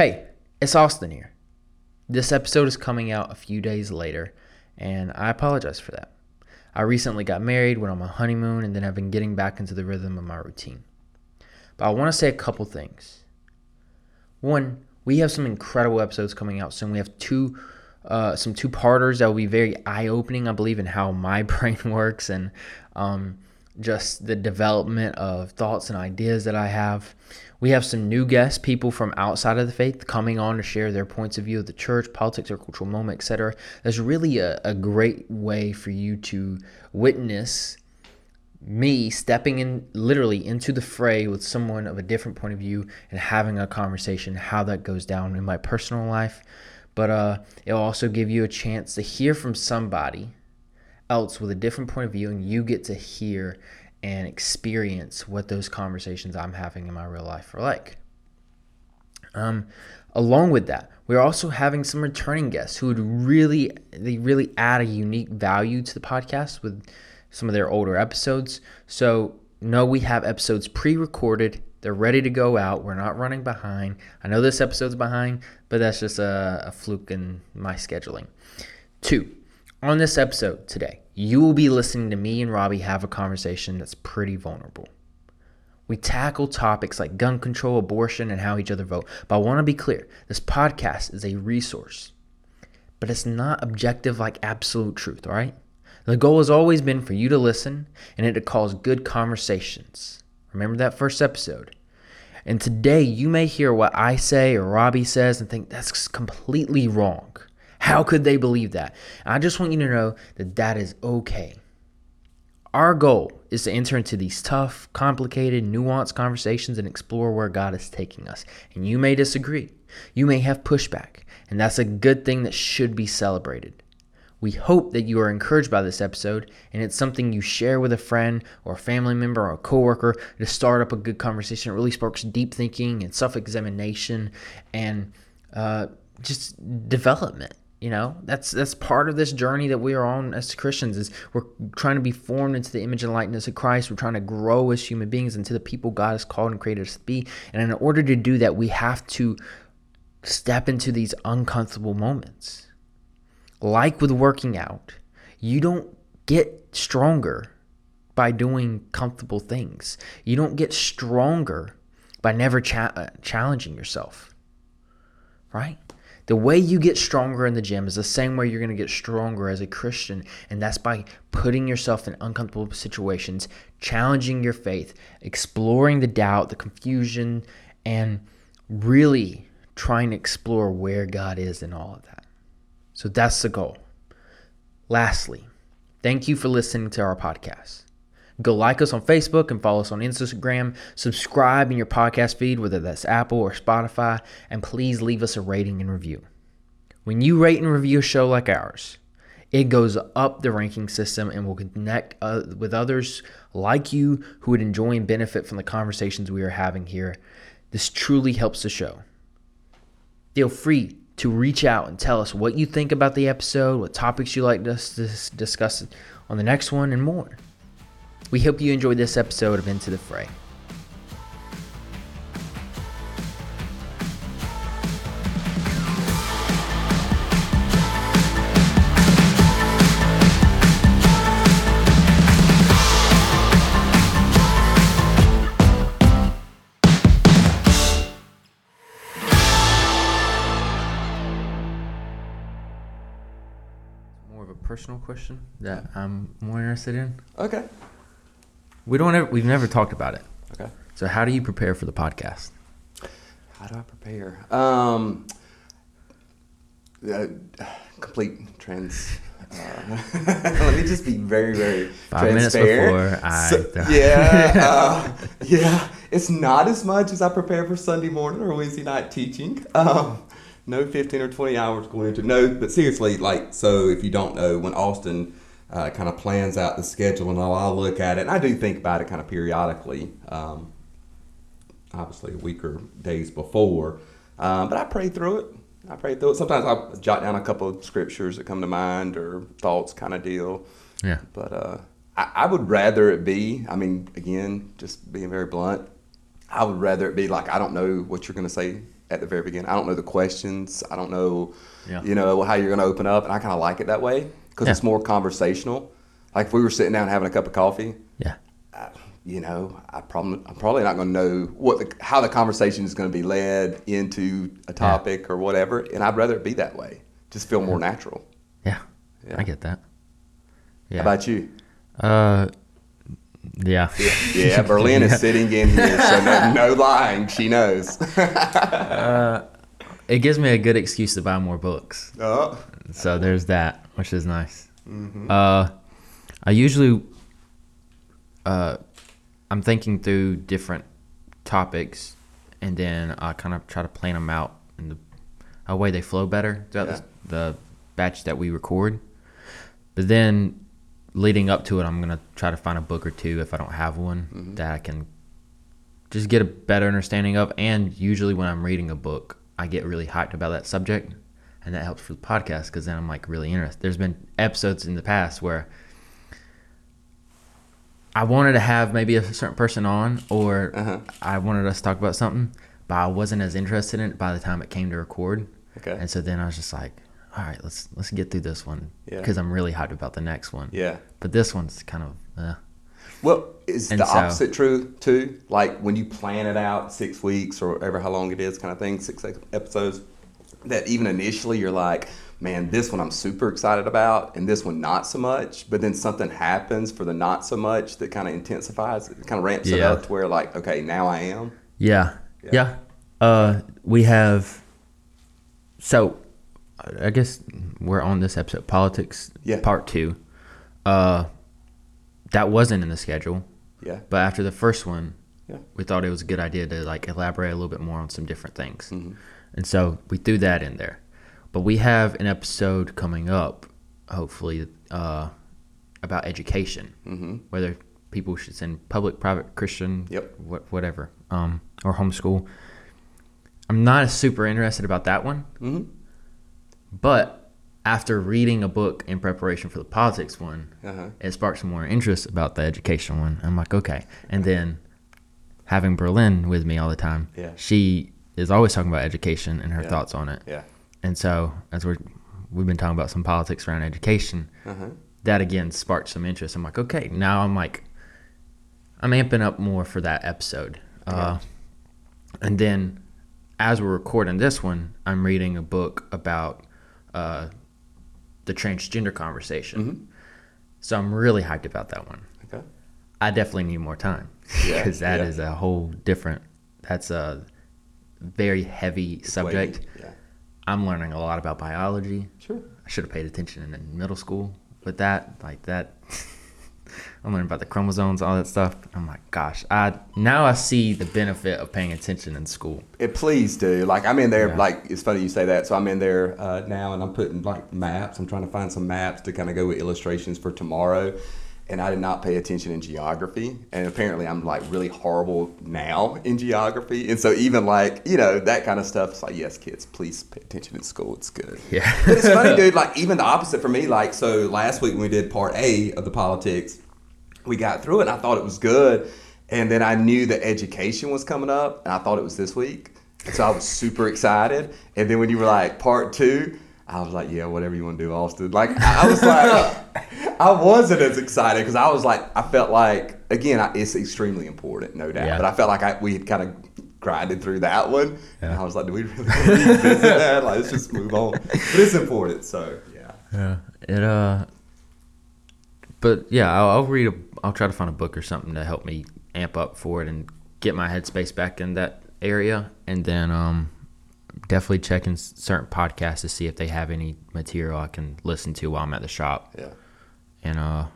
Hey, it's Austin here. This episode is coming out a few days later, and I apologize for that. I recently got married, went on my honeymoon, and then I've been getting back into the rhythm of my routine. But I want to say a couple things. One, we have some incredible episodes coming out soon. We have two, uh, some two parters that will be very eye opening, I believe, in how my brain works and um, just the development of thoughts and ideas that I have. We have some new guests, people from outside of the faith, coming on to share their points of view of the church, politics, or cultural moment, etc. That's really a, a great way for you to witness me stepping in literally into the fray with someone of a different point of view and having a conversation, how that goes down in my personal life. But uh, it'll also give you a chance to hear from somebody else with a different point of view, and you get to hear and experience what those conversations I'm having in my real life are like. Um, along with that, we're also having some returning guests who would really they really add a unique value to the podcast with some of their older episodes. So know we have episodes pre-recorded. They're ready to go out. We're not running behind. I know this episode's behind, but that's just a, a fluke in my scheduling. Two, on this episode today, you will be listening to me and Robby have a conversation that's pretty vulnerable. We tackle topics like gun control, abortion, and how each other vote. But I want to be clear this podcast is a resource, but it's not objective like absolute truth, all right? The goal has always been for you to listen and it to cause good conversations. Remember that first episode. And today you may hear what I say or Robby says and think that's completely wrong. How could they believe that? I just want you to know that that is okay. Our goal is to enter into these tough, complicated, nuanced conversations and explore where God is taking us. And you may disagree. You may have pushback. And that's a good thing that should be celebrated. We hope that you are encouraged by this episode and it's something you share with a friend or a family member or a coworker to start up a good conversation. It really sparks deep thinking and self examination and uh, just development you know that's that's part of this journey that we are on as christians is we're trying to be formed into the image and likeness of christ. We're trying to grow as human beings into the people god has called and created us to be. And in order to do that we have to step into these uncomfortable moments. Like with working out you don't get stronger by doing comfortable things. You don't get stronger by never cha- uh, challenging yourself right the way you get stronger in the gym is the same way you're going to get stronger as a Christian, and that's by putting yourself in uncomfortable situations, challenging your faith, exploring the doubt, the confusion, and really trying to explore where God is in all of that. So that's the goal. Lastly, thank you for listening to our podcast. Go like us on Facebook and follow us on Instagram. Subscribe in your podcast feed, whether that's Apple or Spotify, and please leave us a rating and review. When you rate and review a show like ours, it goes up the ranking system and will connect uh, with others like you who would enjoy and benefit from the conversations we are having here. This truly helps the show. Feel free to reach out and tell us what you think about the episode, what topics you'd like us to discuss on the next one, and more. We hope you enjoyed this episode of Into the Fray. More of a personal question that I'm more interested in. Okay. We don't ever, we've never talked about it. Okay. So how do you prepare for the podcast? How do I prepare? Um, uh, complete trans. Uh, let me just be very, very Five minutes before I- So- yeah, uh, yeah. It's not as much as I prepare for Sunday morning or Wednesday night teaching. Um, no 15 or 20 hours going into no, but seriously, like so. If you don't know, when Austin uh, kind of plans out the schedule and all, I'll look at it. And I do think about it kind of periodically. Um, obviously, a week or days before, um, but I pray through it. I pray through it. Sometimes I jot down a couple of scriptures that come to mind or thoughts, kind of deal. Yeah. But uh, I, I would rather it be. I mean, again, just being very blunt. I would rather it be like I don't know what you're going to say at the very beginning. I don't know the questions. I don't know, Yeah. you know, how you're going to open up, and I kind of like it that way because Yeah. it's more conversational. Like if we were sitting down having a cup of coffee, Yeah. you know, I probably I'm probably not going to know what the, how the conversation is going to be led into a topic or whatever, and I'd rather it be that way. Just feel more natural. Yeah. Yeah. I get that. Yeah. How about you? uh, yeah. Yeah, Berlin is sitting in here, so no, no lying. She knows. It gives me a good excuse to buy more books. oh, So there's that, which is nice. Mm-hmm. Uh, I usually, uh, I'm thinking through different topics, and then I kind of try to plan them out in the a way they flow better throughout Yeah. the, the batch that we record. But then, leading up to it, I'm gonna try to find a book or two if I don't have one Mm-hmm. that I can just get a better understanding of. And usually, when I'm reading a book, I get really hyped about that subject, and that helps for the podcast because then I'm like really interested. There's been episodes in the past where I wanted to have maybe a certain person on, or Uh-huh. I wanted us to talk about something, but I wasn't as interested in it by the time it came to record. Okay. And so then I was just like, all right, let's let's get through this one Yeah. because I'm really hyped about the next one. yeah. But this one's kind of uh, Well, is And the so- opposite true too? Like when you plan it out six weeks or ever how long it is, kind of thing, six episodes. That even initially you're like, man, this one I'm super excited about, and this one not so much. But then something happens for the not so much that kind of intensifies it, kind of ramps it up to where like, okay, now I am. yeah, Yeah. yeah. Uh, we have so I guess we're on this episode politics Yeah. part two. Uh, that wasn't in the schedule. Yeah. But after the first one, Yeah. we thought it was a good idea to like elaborate a little bit more on some different things. Mhm. And so we threw that in there. But we have an episode coming up, hopefully, uh, about education, Mm-hmm. whether people should send public, private, Christian, Yep. wh- whatever, um, or homeschool. I'm not super interested about that one, Mm-hmm. but after reading a book in preparation for the politics one, Uh-huh. it sparked some more interest about the education one. I'm like, okay. And then having Berlin with me all the time, Yeah. she is always talking about education and her Yeah. thoughts on it. Yeah. And so as we're we've been talking about some politics around education, Uh-huh. that again sparked some interest. I'm like, okay, now I'm like, I'm amping up more for that episode. Uh, and then as we're recording this one, I'm reading a book about uh, the transgender conversation. Mhm. So I'm really hyped about that one. Okay. I definitely need more time Yeah, because that is yeah. a whole different. That's a very heavy subject. Yeah. I'm learning a lot about biology. Sure. I should have paid attention in middle school with that, like that. I'm learning about the chromosomes, all that stuff. I'm like, gosh, I now I see the benefit of paying attention in school. It please do. Like I'm in there. Yeah. Like it's funny you say that. So I'm in there uh, now, and I'm putting like maps. I'm trying to find some maps to kind of go with illustrations for tomorrow. And I did not pay attention in geography, and apparently I'm like really horrible now in geography. And so even like you know that kind of stuff. It's like yes, kids, please pay attention in school. It's good. Yeah. But it's funny, dude. Like even the opposite for me. Like so, last week when we did part A of the politics, we got through it. and I thought it was good, and then I knew that education was coming up, and I thought it was this week, and so I was super excited. And then when you were like part two, I was like, yeah, whatever you want to do, Austin. Like I was like, I wasn't as excited because I was like, I felt like again, I, it's extremely important, no doubt. Yeah. But I felt like I, we had kind of grinded through that one, and I was like, do we really revisit that? Like, let's just move on. But it's important, so yeah. Yeah. It uh. But yeah, I'll, I'll read a. I'll try to find a book or something to help me amp up for it and get my headspace back in that area, and then um, definitely checking certain podcasts to see if they have any material I can listen to while I'm at the shop. Yeah. and uh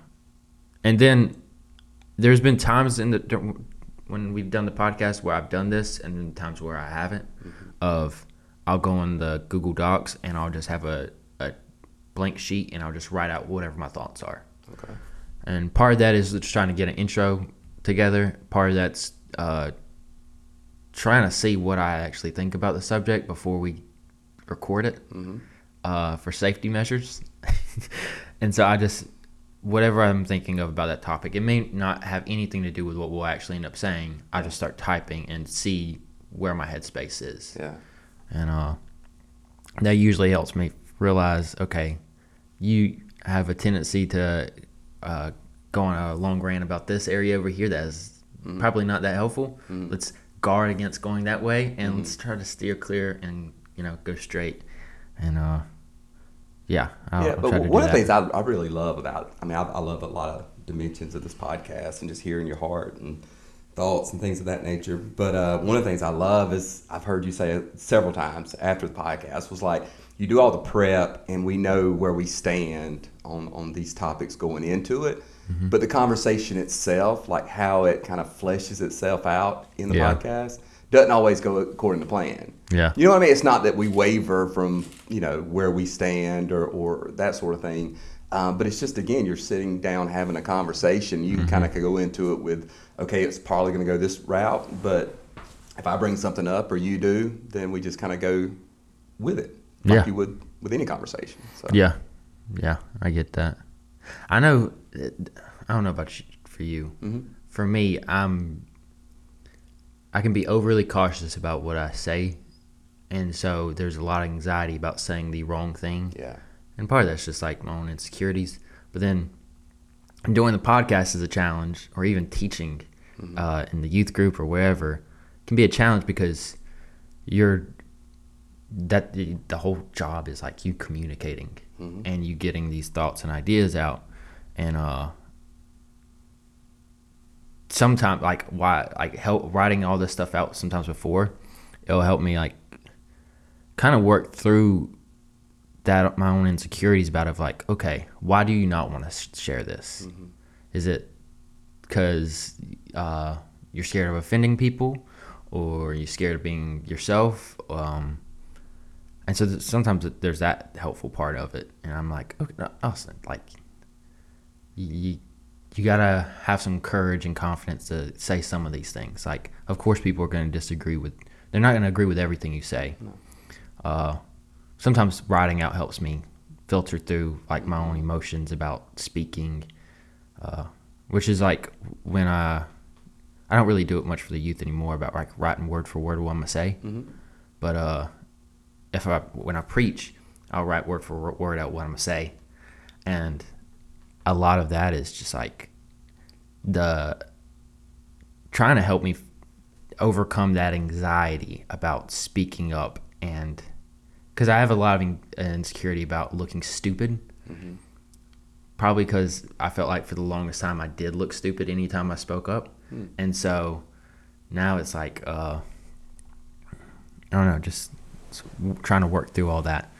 and then there's been times in the when we've done the podcast where I've done this and then times where I haven't of I'll go on the Google Docs and I'll just have a, a blank sheet and I'll just write out whatever my thoughts are. Okay. And part of that is just trying to get an intro together. Part of that's uh, trying to see what I actually think about the subject before we record it Mm-hmm. uh, for safety measures. and so I just, whatever I'm thinking of about that topic, it may not have anything to do with what we'll actually end up saying. I just start typing and see where my headspace is. Yeah. and uh, that usually helps me realize, okay, you have a tendency to uh, go on a long rant about this area over here that is Mm-hmm. probably not that helpful. Let's guard against going that way, and Mm-hmm. let's try to steer clear and you know go straight. And uh, yeah, I'll, yeah, I'll but try to one of the things I, I really love about, I mean, I, I love a lot of dimensions of this podcast and just hearing your heart and thoughts and things of that nature. But uh, one of the things I love is I've heard you say it several times after the podcast was like you do all the prep and we know where we stand on on these topics going into it. Mm-hmm. But the conversation itself, like how it kind of fleshes itself out in the Yeah. podcast, doesn't always go according to plan. Yeah. You know what I mean? It's not that we waver from, you know, where we stand or, or that sort of thing. Um, but it's just, again, you're sitting down having a conversation. You Mm-hmm. kind of could go into it with, okay, it's probably going to go this route. But if I bring something up or you do, then we just kind of go with it like Yeah. you would with any conversation. So, Yeah, yeah, I get that. I know. I don't know about you, for you. Mhm. For me, I'm. I can be overly cautious about what I say, and so there's a lot of anxiety about saying the wrong thing. Yeah. And part of that's just like my own insecurities. But then doing the podcast is a challenge, or even teaching uh, in the youth group or wherever can be a challenge because you're that the, whole job is like you communicating and you getting these thoughts and ideas out. And uh sometimes like why like help writing all this stuff out sometimes before it'll help me like kind of work through that my own insecurities about of like okay why do you not want to share this? Is it because uh, you're scared of offending people or you're scared of being yourself? Um, and so th- sometimes there's that helpful part of it. And i'm like okay no, Austin, like you, you gotta have some courage and confidence to say some of these things. Like of course people are going to disagree with they're not going to agree with everything you say. Uh, sometimes writing out helps me filter through like my own emotions about speaking uh, which is like when I I don't really do it much for the youth anymore about like writing word for word what I'm gonna say. But uh, if I when I preach, I'll write word for word out what I'm gonna say, and a lot of that is just like the trying to help me overcome that anxiety about speaking up and because I have a lot of insecurity about looking stupid. Probably because I felt like for the longest time I did look stupid anytime I spoke up, and so now it's like uh, I don't know, just s- w- trying to work through all that.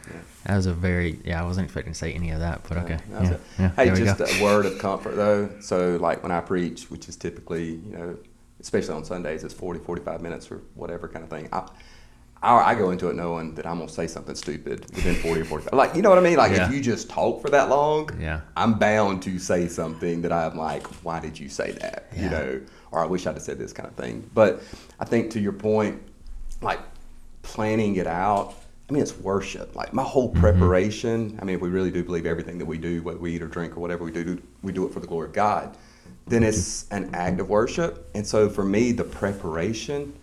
That was a very yeah, I wasn't expecting to say any of that, but okay, yeah, yeah, Hey, just a word of comfort though. So, like when I preach, which is typically, you know, especially on Sundays, it's 40, 45 minutes or whatever kind of thing. I, I, I go into it knowing that I'm going to say something stupid within 40 or 45. Like, you know what I mean? Like, Yeah. if you just talk for that long, Yeah. I'm bound to say something that I'm like, why did you say that? You know, or I wish I'd have said this kind of thing. But I think to your point, like planning it out, I mean, it's worship. Like my whole Mm-hmm. preparation. I mean, if we really do believe everything that we do, whether we eat or drink or whatever we do, we do it for the glory of God. Then it's an act of worship. And so for me, the preparation,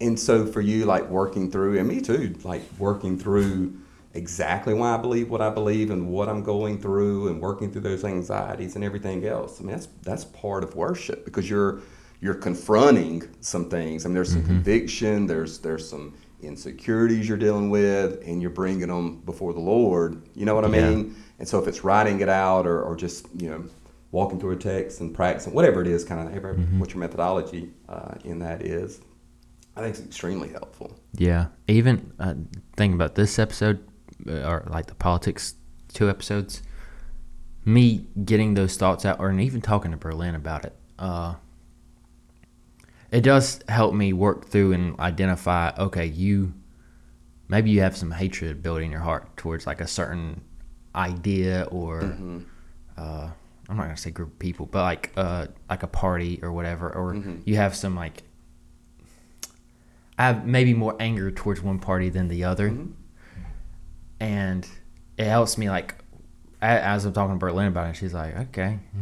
and so for you, like working through, and me too, like working through exactly why I believe what I believe and what I'm going through, and working through those anxieties and everything else. I mean, that's that's part of worship because you're you're confronting some things. I mean, there's some conviction. There's there's some insecurities you're dealing with, and you're bringing them before the Lord. You know what I Yeah. mean? And so if it's writing it out or, or just you know walking through a text and practicing whatever it is, kind of what your methodology uh, in that is, I think it's extremely helpful. Yeah, even uh, thinking about this episode, uh, or like the politics two episodes, me getting those thoughts out, or even talking to Berlin about it, uh, it does help me work through and identify. Okay, you maybe you have some hatred building in your heart towards like a certain idea or. Uh, I'm not gonna say group of people, but like uh, like a party or whatever, or you have some like I have maybe more anger towards one party than the other, and it helps me like as I'm talking to Berlin about it. She's like, okay,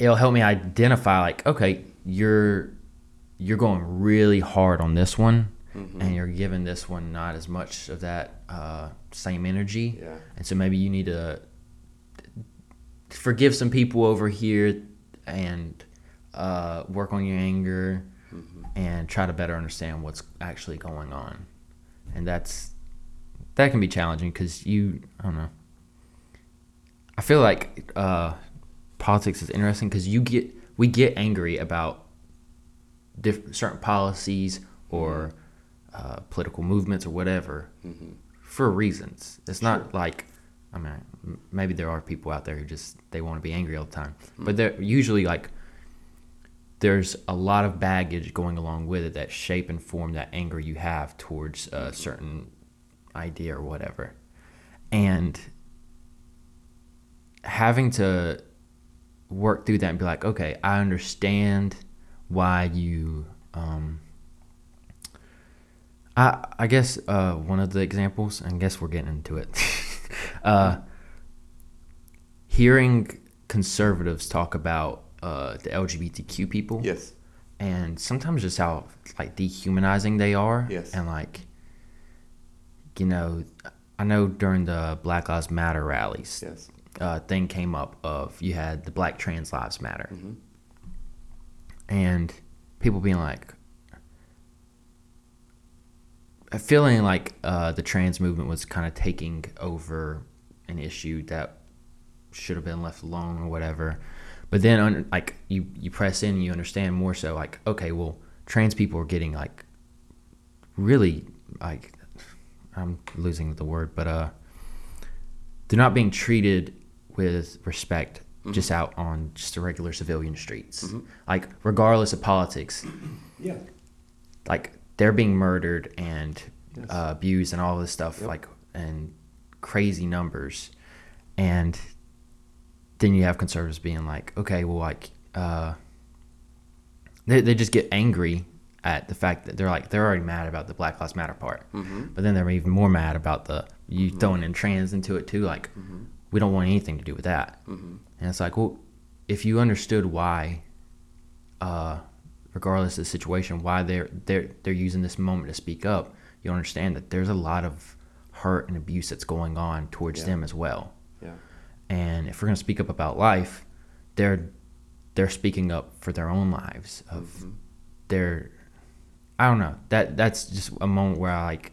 it'll help me identify like, okay, you're you're going really hard on this one, and you're giving this one not as much of that uh, same energy. Yeah. And so maybe you need to forgive some people over here and uh, work on your anger and try to better understand what's actually going on. And that's that can be challenging because you I don't know. I feel like uh, politics is interesting because you get we get angry about diff- certain policies or mm-hmm. uh, political movements or whatever mm-hmm. for reasons. It's not like I mean maybe there are people out there who just they want to be angry all the time, mm-hmm. but they're usually like there's a lot of baggage going along with it that shape and form that anger you have towards a certain idea or whatever. And having to work through that and be like, okay, I understand why you. Um, I I guess uh, one of the examples, I guess we're getting into it. uh, hearing conservatives talk about uh, the LGBTQ people, Yes. and sometimes just how like dehumanizing they are, Yes. and like, you know, I know during the Black Lives Matter rallies, Yes. Uh, thing came up of you had the Black Trans Lives Matter, Mhm. and people being like, feeling like uh, the trans movement was kind of taking over an issue that should have been left alone or whatever. But then, un- like you, you press in, and you understand more. So, like, okay, well, trans people are getting like really like I'm losing the word, but uh, they're not being treated with respect just out on just the regular civilian streets. Like, regardless of politics, Yeah. like they're being murdered and Yes. uh, abused and all this stuff, Yep. like and crazy numbers, and then you have conservatives being like, okay, well, like uh, they they just get angry at the fact that they're like they're already mad about the Black Lives Matter part, Mhm. but then they're even more mad about the you throwing in trans into it too. Like we don't want anything to do with that. Mhm. And it's like, well, if you understood why, uh, regardless of the situation, why they're they're they're using this moment to speak up, you understand that there's a lot of hurt and abuse that's going on towards Yeah. them as well. Yeah. And if we're gonna speak up about life, they're they're speaking up for their own lives of Mhm. their I don't know. That that's just a moment where I like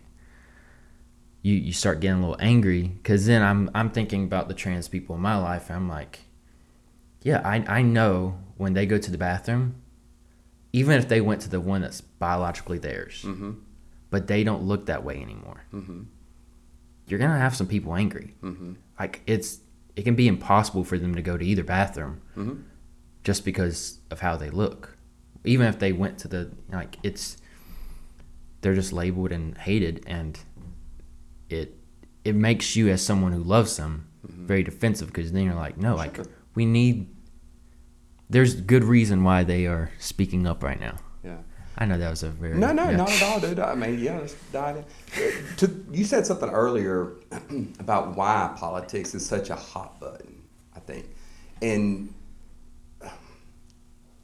you you start getting a little angry because then I'm I'm thinking about the trans people in my life. And I'm like, yeah, I I know when they go to the bathroom, even if they went to the one that's biologically theirs, Mhm. but they don't look that way anymore. Mhm. You're gonna have some people angry. Mhm. Like it's it can be impossible for them to go to either bathroom Mhm. just because of how they look. Even if they went to the like it's they're just labeled and hated and it it makes you as someone who loves them mm-hmm. very defensive because then you're like no like we need there's good reason why they are speaking up right now. Yeah. I know that was a very No, no, yeah. not at all, dude. I mean, yeah, let's dive in. To, you said something earlier about why politics is such a hot button, I think. And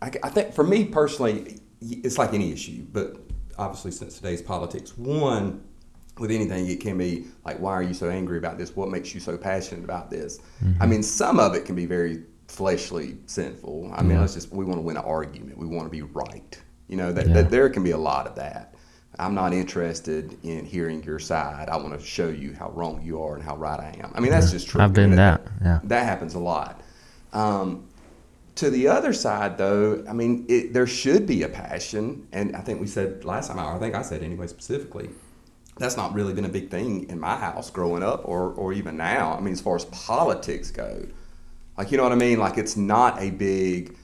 I, I think for me personally, it's like any issue, but obviously, since today's politics, one, with anything, it can be like, why are you so angry about this? What makes you so passionate about this? I mean, some of it can be very fleshly, sinful. I mean, let's just, we want to win an argument, we want to be right. You know, that, Yeah. that there can be a lot of that. I'm not interested in hearing your side. I want to show you how wrong you are and how right I am. I mean, that's just true. I've been I mean, that, yeah. That happens a lot. Um, to the other side, though, I mean, it, there should be a passion, and I think we said last time, I think I said anyway specifically, that's not really been a big thing in my house growing up, or or even now. I mean, as far as politics go, like you know what I mean. Like it's not a big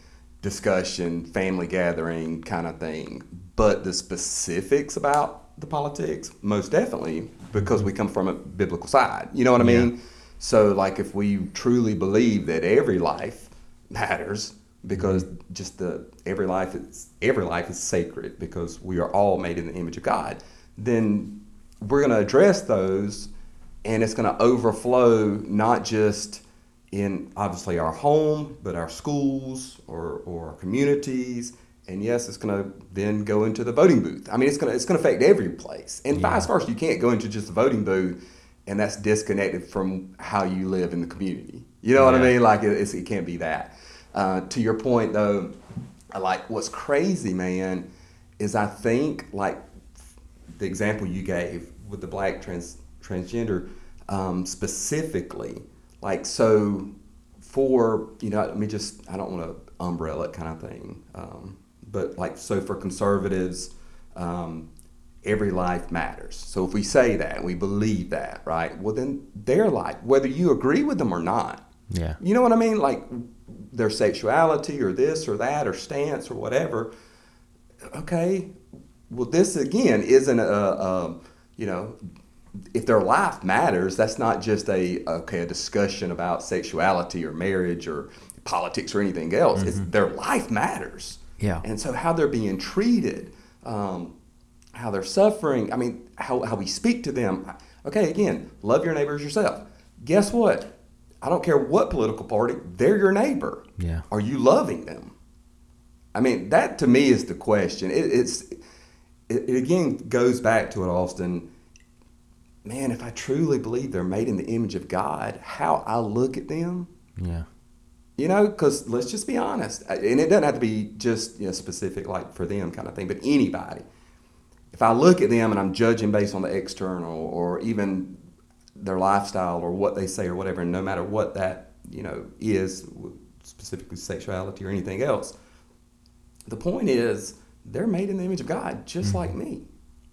discussion, family gathering kind of thing, but the specifics about the politics, most definitely, because we come from a biblical side. You know what I Yeah. mean? So, like, if we truly believe that every life matters, because mm-hmm. just the every life is every life is sacred because we are all made in the image of God, then we're going to address those, and it's going to overflow not just in obviously our home, but our schools or or our communities and yes, it's going to then go into the voting booth. I mean, it's going to it's going to affect every place, and Yeah. vice versa. You can't go into just the voting booth, and that's disconnected from how you live in the community. You know what I mean? Like it, it's, it can't be that. Uh, to your point, though, I like what's crazy, man, is I think like the example you gave with the black trans transgender um, specifically, like so for you know, let me just I don't want to umbrella it kind of thing, um, but like so for conservatives, um, every life matters. So if we say that and we believe that, right? Well, then their life, whether you agree with them or not, Yeah. you know what I mean? Like their sexuality or this or that or stance or whatever. Okay, well, this again isn't a, a you know, if their life matters, that's not just a okay a discussion about sexuality or marriage or politics or anything else. It's their life matters. Yeah. And so how they're being treated, um, how they're suffering. I mean, how, how we speak to them. Okay, again, love your neighbors yourself. Guess what? I don't care what political party, they're your neighbor. Yeah. Are you loving them? I mean, that to me is the question. It, it's it, it again goes back to it, Austin. Man, if I truly believe they're made in the image of God, how I look at them, Yeah. you know, because let's just be honest, uh, and it doesn't have to be just you know specific like for them kind of thing, but anybody. If I look at them and I'm judging based on the external or even their lifestyle or what they say or whatever, and no matter what that you know is, specifically sexuality or anything else, the point is they're made in the image of God, just like me.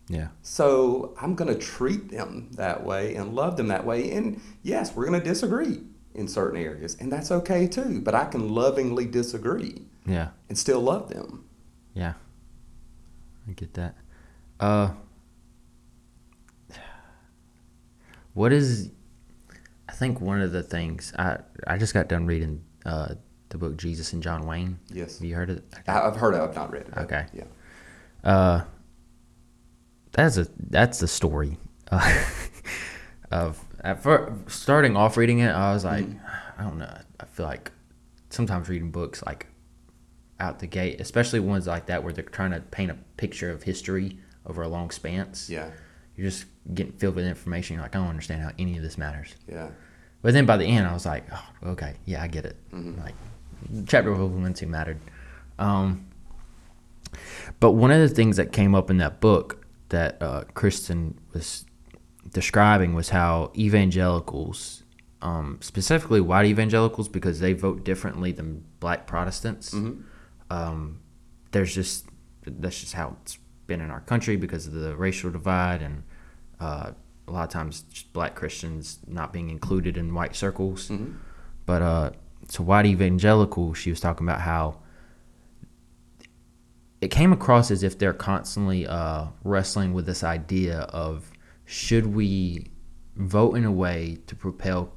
Yeah. So I'm going to treat them that way and love them that way. And yes, we're going to disagree in certain areas, and that's okay too. But I can lovingly disagree Yeah. and still love them. Yeah. I get that. Uh What is I think one of the things I I just got done reading uh the book Jesus and John Wayne. Yes. Have you heard of it? I've heard of, I've not read it. Okay. Yeah. Uh, that's a that's the story uh, of at first, starting off reading it. I was like, I don't know. I feel like sometimes reading books like out the gate, especially ones like that where they're trying to paint a picture of history over a long spans. Yeah. You're just getting filled with information. You're like, I don't understand how any of this matters. Yeah. But then by the end, I was like, oh, okay, yeah, I get it. Mhm. Like, chapter of Ubuntu mattered. Um, but one of the things that came up in that book that uh, Kristin was describing was how evangelicals, um, specifically white evangelicals, because they vote differently than black Protestants, Mhm. um, there's just that's just how it's been in our country because of the racial divide and uh, a lot of times just black Christians not being included in white circles. Mhm. But uh, so white evangelical, she was talking about how it came across as if they're constantly uh, wrestling with this idea of should we vote in a way to propel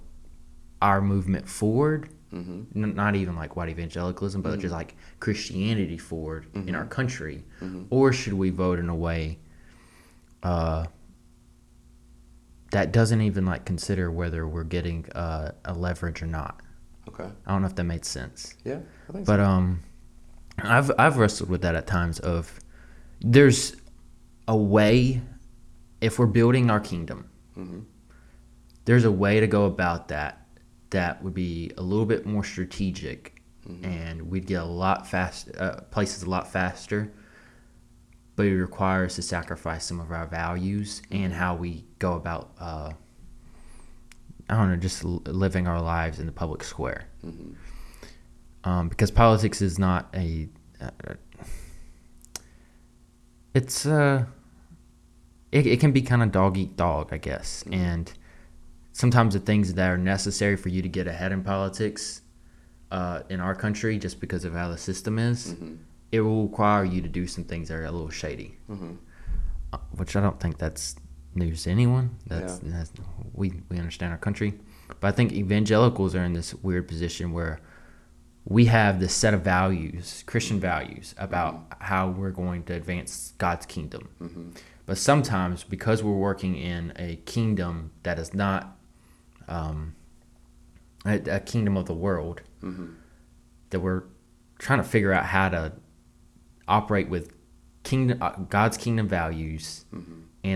our movement forward? Mhm. N- not even like white evangelicalism, but just like Christianity forward in our country, or should we vote in a way uh, that doesn't even like consider whether we're getting uh, a leverage or not? Okay. I don't know if that made sense, Yeah. I think but so. um, I've I've wrestled with that at times. Of there's a way if we're building our kingdom, Mhm. there's a way to go about that that would be a little bit more strategic and we'd get a lot fast uh, places a lot faster but it requires to sacrifice some of our values and how we go about uh, i don't know just living our lives in the public square Mhm. um, because politics is not a uh, it's uh it, it can be kind of dog eat dog i guess and sometimes the things that are necessary for you to get ahead in politics uh, in our country just because of how the system is Mhm. it will require you to do some things that are a little shady Mhm. uh, which i don't think that's news to anyone that's, Yeah. that's we, we understand our country but i think evangelicals are in this weird position where we have this set of values, Christian values, about how we're going to advance God's kingdom. Mhm. But sometimes, because we're working in a kingdom that is not um, a, a kingdom of the world, Mhm. that we're trying to figure out how to operate with kingdom uh, God's kingdom values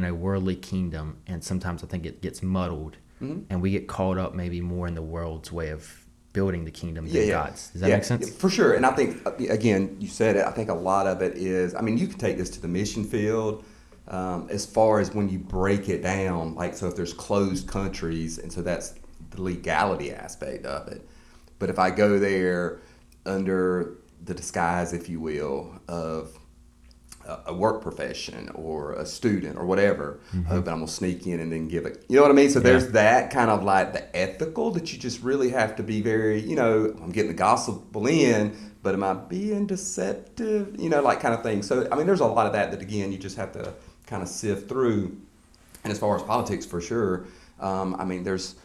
Mm-hmm. a worldly kingdom, and sometimes I think it gets muddled, Mm-hmm. and we get caught up maybe more in the world's way of building the kingdom than God's. Does that Yeah, make sense? For sure. And I think, uh, again, you said it, I think a lot of it is, I mean, you can take this to the mission field um, as far as when you break it down. Like, so if there's closed countries, and so that's the legality aspect of it. But if I go there under the disguise, if you will, of a work profession or a student or whatever, hoping I'm gonna sneak in and then give it. You know what I mean? So there's that kind of like the ethical that you just really have to be very, you know, I'm getting the gospel in, but am I being deceptive? You know, like kind of thing. So I mean, there's a lot of that that again you just have to kind of sift through. And as far as politics, for sure, um, I mean, there's,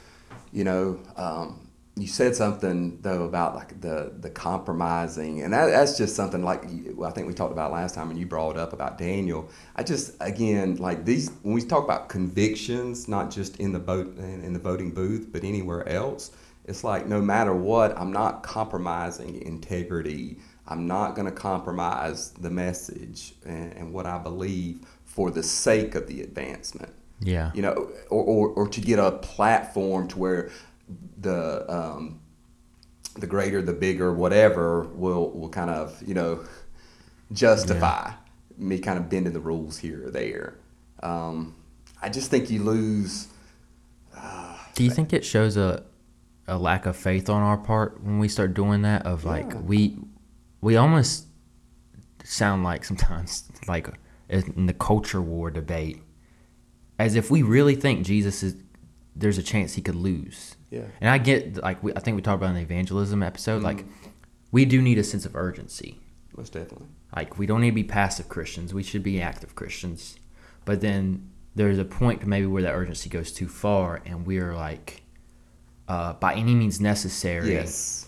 you know, um, you said something though about like the the compromising, and that, that's just something like I think we talked about last time, and you brought up about Daniel. I just again like these when we talk about convictions, not just in the vote in in the voting booth, but anywhere else. It's like no matter what, I'm not compromising integrity. I'm not going to compromise the message and, and what I believe for the sake of the advancement Yeah. you know, or, or, or to get a platform to where the um, the greater, the bigger, whatever will will kind of you know justify me kind of bending the rules here or there. Um, I just think you lose. Do you think it shows a a lack of faith on our part when we start doing that? Of like Yeah. we we almost sound like sometimes like in the culture war debate, as if we really think Jesus is. There's a chance he could lose. Yeah. And I get like we, I think we talked about in the evangelism episode. Like Mm-hmm. we do need a sense of urgency. Most definitely. Like we don't need to be passive Christians. We should be active Christians. But then there's a point maybe where that urgency goes too far, and we're like, uh, by any means necessary. Yes.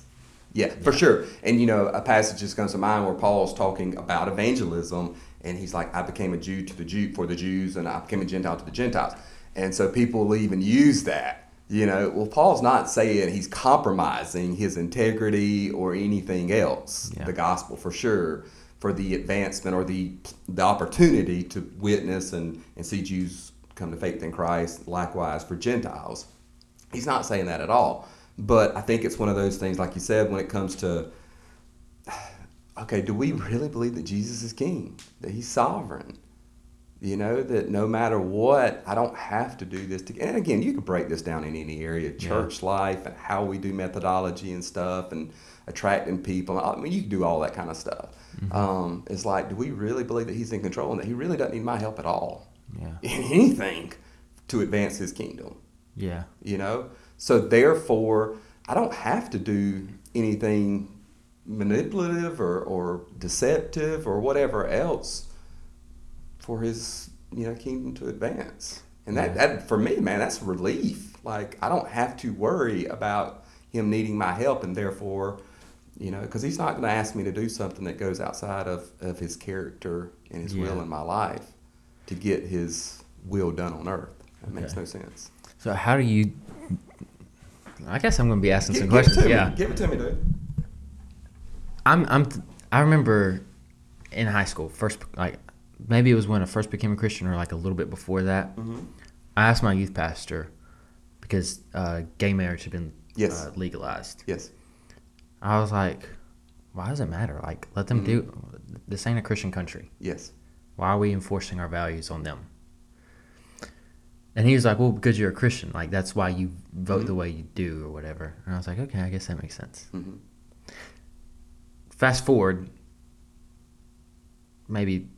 Yeah, for sure. And you know, a passage just comes to mind where Paul's talking about evangelism, and he's like, "I became a Jew to the Jew for the Jews, and I became a Gentile to the Gentiles." And so people even use that. You know, well, Paul's not saying he's compromising his integrity or anything else. Yeah. The gospel, for sure, for the advancement or the the opportunity to witness and and see Jews come to faith in Christ. Likewise for Gentiles. He's not saying that at all. But I think it's one of those things, like you said, when it comes to, okay, do we really believe that Jesus is king, that he's sovereign? You know, that no matter what, I don't have to do this. To, and again, you could break this down in any area church life and how we do methodology and stuff and attracting people. I mean, you can do all that kind of stuff. Um, it's like, do we really believe that he's in control and that he really doesn't need my help at all Yeah. in anything to advance his kingdom? Yeah. you know so therefore i don't have to do anything manipulative or, or deceptive or whatever else for his you know kingdom to advance and that, that for me man that's relief like i don't have to worry about him needing my help and therefore you know because he's not going to ask me to do something that goes outside of, of his character and his will in my life to get his will done on earth that makes no sense So how do you? I guess I'm going to be asking Give, some give questions. Yeah. me. Give it to me, dude. I'm I'm I remember in high school first like maybe it was when I first became a Christian or like a little bit before that. Mm-hmm. I asked my youth pastor because uh, gay marriage had been Yes. uh, legalized. Yes. I was like, why does it matter? Like let them do. Mm-hmm. This ain't a Christian country. Yes. Why are we enforcing our values on them? And he was like, well, because you're a Christian. Like that's why you vote the way you do or whatever. And I was like, okay, I guess that makes sense. Mhm. Fast forward, maybe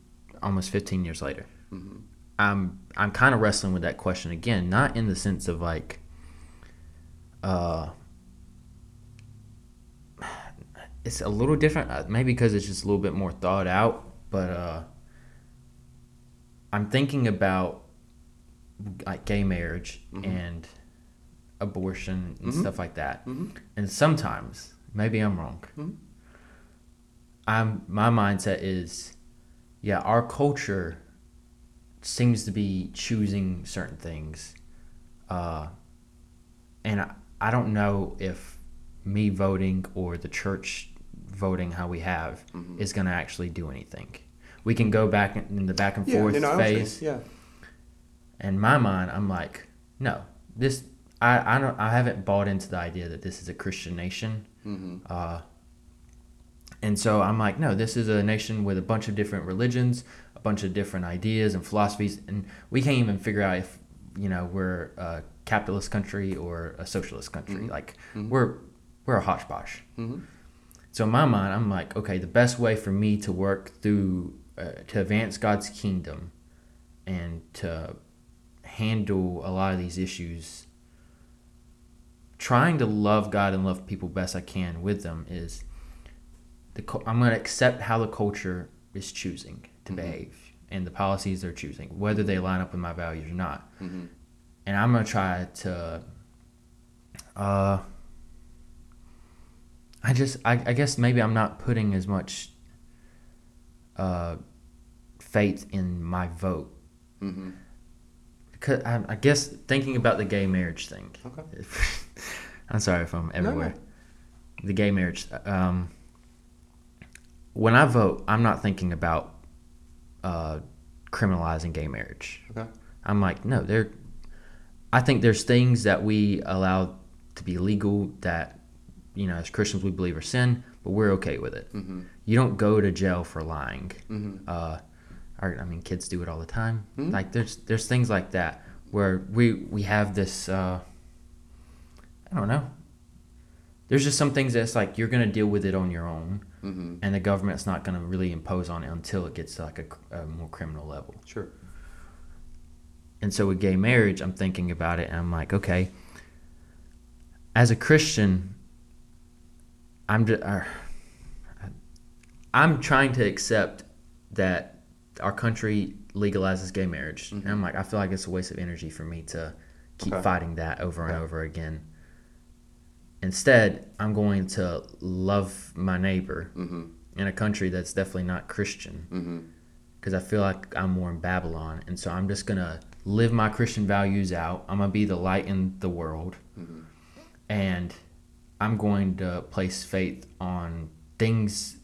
almost 15 years later, Mhm. I'm I'm kind of wrestling with that question again, not in the sense of like, uh, it's a little different, uh, maybe because it's just a little bit more thought out, but uh, I'm thinking about like gay marriage and abortion and Mhm. stuff like that, Mhm. and sometimes maybe I'm wrong. Mhm. I'm my mindset is, yeah, our culture seems to be choosing certain things, uh, and I, I don't know if me voting or the church voting how we have Mhm. is going to actually do anything. We can go back in the back and Yeah, forth you know, I understand. phase. Yeah. In my mind, I'm like, no, this I I don't I haven't bought into the idea that this is a Christian nation. Mm-hmm. Uh, and so I'm like, no, this is a nation with a bunch of different religions, a bunch of different ideas and philosophies, and we can't even figure out if you know we're a capitalist country or a socialist country. Mhm. Like Mhm. we're we're a hodgepodge. Mm-hmm. So in my mind, I'm like, okay, the best way for me to work through uh, to advance God's kingdom and to handle a lot of these issues, trying to love God and love people best I can with them is the I'm going to accept how the culture is choosing to Mhm. behave and the policies they're choosing, whether they line up with my values or not Mm-hmm. and I'm gonna try to. Uh, I just, I, I guess maybe I'm not putting as much uh, faith in my vote Mm-hmm. because I, I guess thinking about the gay marriage thing. Okay. I'm sorry if I'm no. everywhere. The gay marriage. Um, when I vote, I'm not thinking about uh, criminalizing gay marriage. Okay. I'm like, no, there. I think there's things that we allow to be legal that, you know, as Christians we believe are sin, but we're okay with it. Mm-hmm. You don't go to jail for lying. Mm-hmm. Uh, I mean, kids do it all the time. Mhm. Like there's there's things like that where we we have this. Uh, I don't know. There's just some things that's like you're gonna deal with it on your own, Mm-hmm. and the government's not gonna really impose on it until it gets to like a, a more criminal level. Sure. And so with gay marriage, I'm thinking about it and I'm like, okay, as a Christian, I'm just, uh, I'm trying to accept that our country legalizes gay marriage. And I'm like, I feel like it's a waste of energy for me to keep Okay. fighting that over and over again. Instead, I'm going to love my neighbor Mm-hmm. in a country that's definitely not Christian Mm-hmm. because I feel like I'm more in Babylon. And so I'm just going to live my Christian values out. I'm going to be the light in the world. Mm-hmm. And I'm going to place faith on things,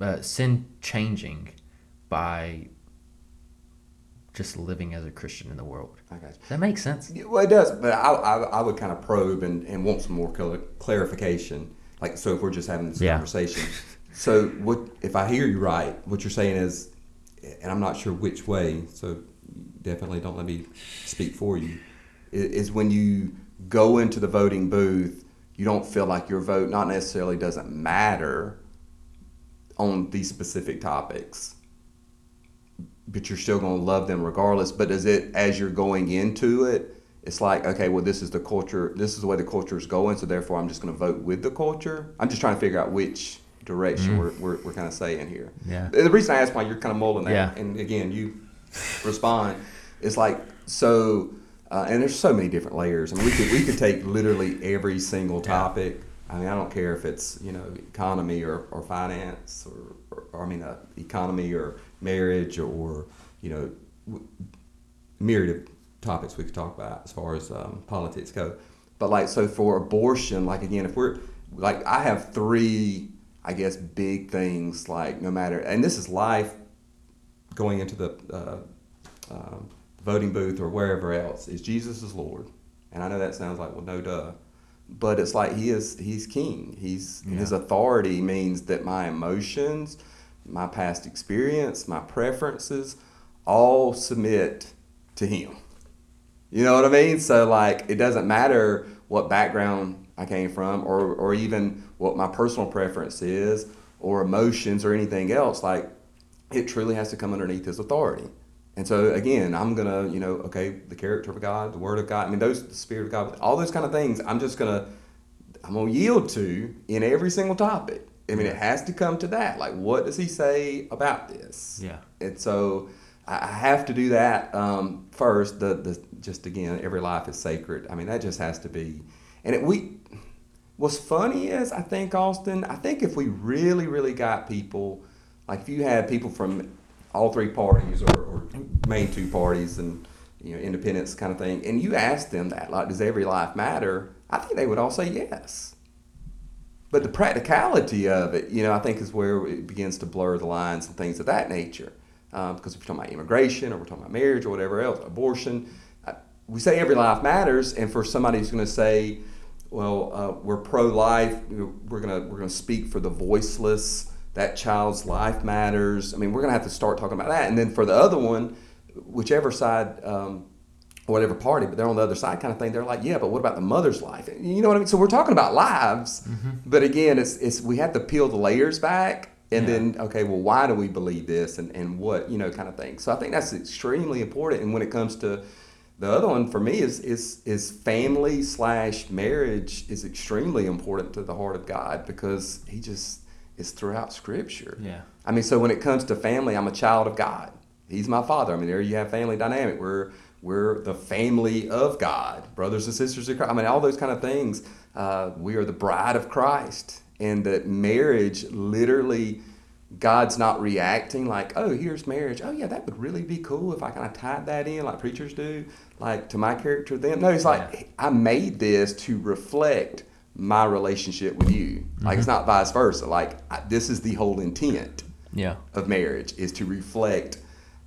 uh, sin changing by just living as a Christian in the world. I got you. That makes sense? Yeah, Well, it does, but I, I, I would kind of probe and, and want some more cl- clarification. Like, so if we're just having this Yeah. conversation, so what if I hear you right? What you're saying is, and I'm not sure which way, so definitely don't let me speak for you. Is when you go into the voting booth, you don't feel like your vote not necessarily doesn't matter on these specific topics but you're still going to love them regardless. But is it as you're going into it? It's like, okay, well, this is the culture. This is the way the culture is going. So therefore, I'm just going to vote with the culture. I'm just trying to figure out which direction we're, we're, we're kind of saying here. Yeah. And the reason I asked why you're kind of molding that, Yeah. and again, you respond. It's like so, uh, and there's so many different layers. I mean, we could we could take literally every single topic. I mean, I don't care if it's you know economy or, or finance or, or, or I mean, uh, economy or marriage or you know w- myriad of topics we could talk about as far as um, politics go. But like, so for abortion, like again, if we're like, I have three, I guess, big things. Like, no matter, and this is life going into the uh, um, voting booth or wherever else is Jesus is Lord. And I know that sounds like well, no duh, but it's like he is he's king. He's Yeah. his authority means that my emotions, my past experience, my preferences, all submit to him. You know what I mean? So like it doesn't matter what background I came from or or even what my personal preference is or emotions or anything else like it truly has to come underneath his authority. And so again, I'm gonna, you know, okay, the character of God, the word of God, I mean those the spirit of God, all those kind of things, I'm just gonna I'm gonna yield to in every single topic. I mean, it has to come to that. Like, what does he say about this? Yeah. And so I have to do that um, first. The the just again, every life is sacred. I mean, that just has to be. And it, we, what's funny is I think Austin. I think if we really really got people, like if you had people from all three parties or, or main two parties and you know independents kind of thing, and you asked them that like, does every life matter? I think they would all say yes. But the practicality of it, you know, I think is where it begins to blur the lines and things of that nature. Um, because if we're talking about immigration or we're talking about marriage or whatever else, abortion, uh, we say every life matters, and for somebody who's going to say, well, uh, we're pro-life, we're gonna we're gonna speak for the voiceless. That child's life matters. I mean, we're gonna have to start talking about that. And then for the other one, whichever side, um, whatever party, but they're on the other side, kind of thing. They're like, yeah, but what about the mother's life? You know what I mean? So we're talking about lives, mm-hmm. but again, it's it's we have to peel the layers back and yeah. then okay well why do we believe this and, and what you know kind of thing so i think that's extremely important and when it comes to the other one for me is is is family slash marriage is extremely important to the heart of god because he just is throughout scripture yeah i mean so when it comes to family i'm a child of god he's my father i mean there you have family dynamic we're we're the family of god brothers and sisters of christ i mean all those kind of things uh, we are the bride of christ and that marriage literally God's not reacting like, oh, here's marriage. Oh, yeah, that would really be cool if I kind of tied that in like preachers do, like to my character then. No, it's like, yeah. I made this to reflect my relationship with you. Mm-hmm. Like, it's not vice versa. Like, I, this is the whole intent yeah. of marriage is to reflect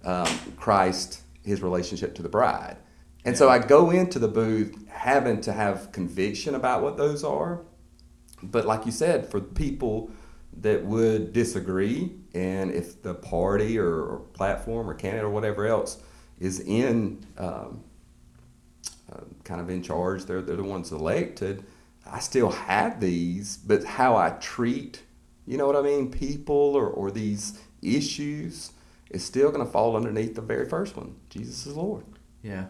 um, Christ, his relationship to the bride. And yeah. so I go into the booth having to have conviction about what those are but like you said, for people that would disagree, and if the party or, or platform or candidate or whatever else is in um, uh, kind of in charge, they're, they're the ones elected. I still have these, but how I treat, you know what I mean, people or, or these issues is still going to fall underneath the very first one Jesus is Lord. Yeah.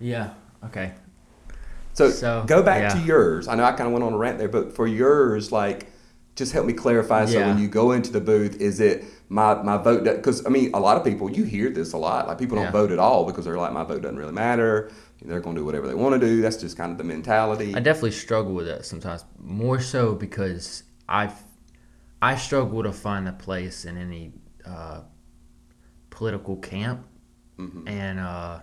Yeah. Okay. So, so go back yeah. to yours. I know I kind of went on a rant there, but for yours, like, just help me clarify. So yeah. when you go into the booth, is it my my vote? Because I mean, a lot of people you hear this a lot. Like people don't yeah. vote at all because they're like, my vote doesn't really matter. They're going to do whatever they want to do. That's just kind of the mentality. I definitely struggle with that sometimes. More so because I I struggle to find a place in any uh, political camp, mm-hmm. and uh,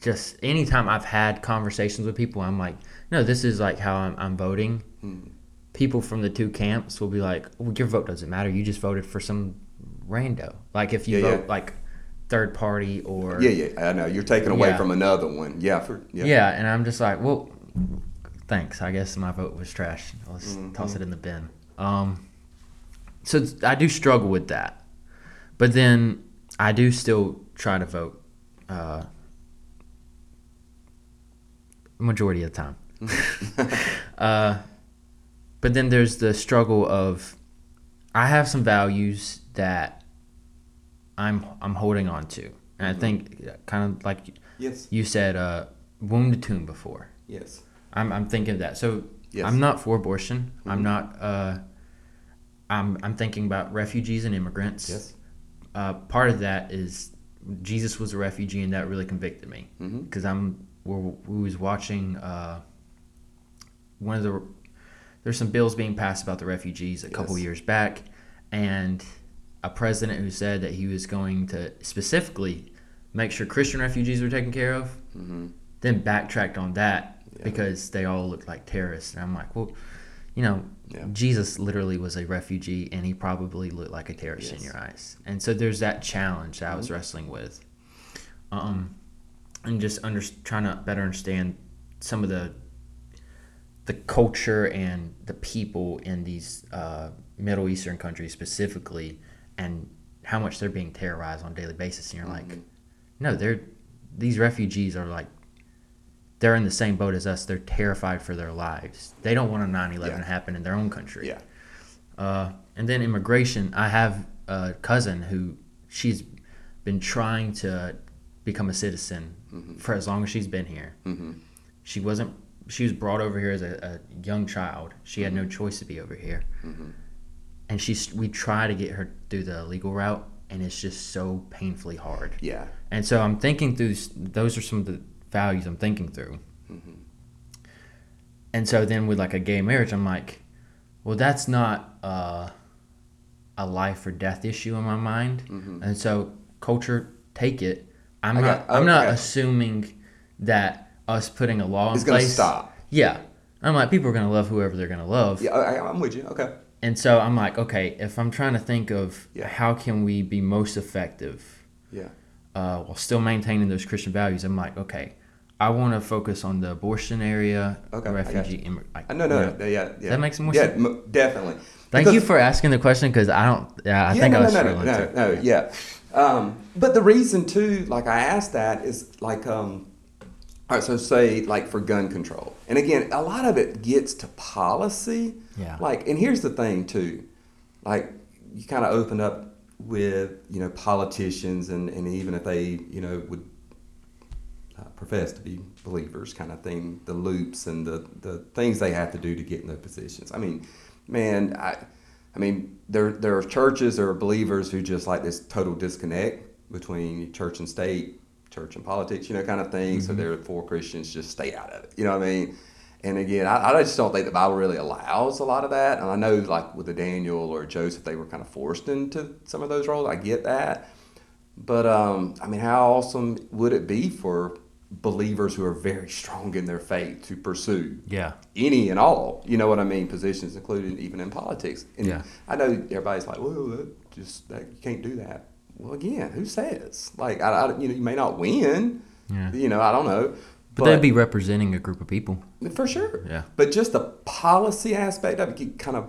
just anytime I've had conversations with people, I'm like, no, this is like how I'm, I'm voting. Hmm. People from the two camps will be like, well, your vote doesn't matter. You just voted for some rando. Like if you yeah, vote yeah. like third party or yeah, yeah, I know you're taking away yeah. from another one. Yeah, for yeah. yeah, and I'm just like, well, thanks. I guess my vote was trash. Let's mm-hmm. toss it in the bin. Um, so I do struggle with that, but then I do still try to vote. Uh, majority of the time. uh, but then there's the struggle of I have some values that I'm I'm holding on to, and mm-hmm. I think kind of like yes. you said, uh, womb to tomb before. Yes, I'm I'm thinking of that. So yes. I'm not for abortion. Mm-hmm. I'm not. I'm I'm thinking about refugees and immigrants. Yes. Uh, part of that is Jesus was a refugee, and that really convicted me because mm-hmm. I'm we was watching uh, one of the there's some bills being passed about the refugees a yes. couple years back, and a president who said that he was going to specifically make sure Christian refugees were taken care of, mm-hmm. then backtracked on that yeah. because they all looked like terrorists. And I'm like, well, you know, yeah. Jesus literally was a refugee and he probably looked like a terrorist yes. in your eyes. And so there's that challenge that mm-hmm. I was mm-hmm. wrestling with. Um, and just under, trying to better understand some of the the culture and the people in these uh, Middle Eastern countries specifically, and how much they're being terrorized on a daily basis. And you're mm-hmm. like, no, they're these refugees are like they're in the same boat as us. They're terrified for their lives. They don't want a 9/11 yeah. to happen in their own country. Yeah. Uh, and then immigration. I have a cousin who she's been trying to become a citizen mm-hmm. for as long as she's been here. Mm-hmm. She wasn't. She was brought over here as a, a young child. She had no mm-hmm. choice to be over here, mm-hmm. and she's. We try to get her through the legal route, and it's just so painfully hard. Yeah. And so I'm thinking through. Those are some of the values I'm thinking through. Mm-hmm. And so then with like a gay marriage, I'm like, well, that's not uh, a life or death issue in my mind. Mm-hmm. And so culture, take it I'm not. I'm not assuming that us putting a law in it's place. It's gonna stop. Yeah, I'm like, people are gonna love whoever they're gonna love. Yeah, I, I'm with you. Okay. And so I'm like, okay, if I'm trying to think of Yeah. how can we be most effective Yeah. uh, while still maintaining those Christian values, I'm like, okay, I want to focus on the abortion area, Okay, refugee, immigrant. Like, I no, no, you know. no, yeah, yeah. That makes more yeah, sense. mo- definitely. Thank Because- you for asking the question because I don't. Yeah, I yeah, think no, I was no, no, no, no, no, yeah. Um, but the reason too, like I asked that is like, um, all right, so say like for gun control, and again, a lot of it gets to policy. Yeah. Like, and here's the thing too, like you kind of open up with you know politicians, and and even if they you know would uh, profess to be believers, kind of thing, the loops and the the things they have to do to get in those positions. I mean, man, I. I mean, there there are churches or believers who just like this total disconnect between church and state, church and politics, you know, kind of thing. So they're for Christians just stay out of it. You know what I mean? And again, I, I just don't think the Bible really allows a lot of that. And I know, like with the Daniel or Joseph, they were kind of forced into some of those roles. I get that, but um, I mean, how awesome would it be for believers who are very strong in their faith to pursue Yeah. any and all, you know what I mean, positions, including even in politics. And Yeah. I know everybody's like, well, that just that, you can't do that. Well, again, who says? Like, I, I, you know, you may not win. Yeah. You know, I don't know. But, they'd be representing a group of people. for sure. Yeah. But just the policy aspect of it, get kind of